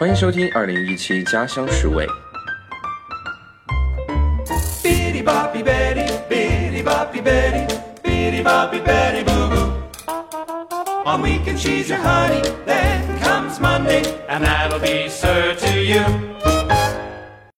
欢迎收听二零一七家乡食味。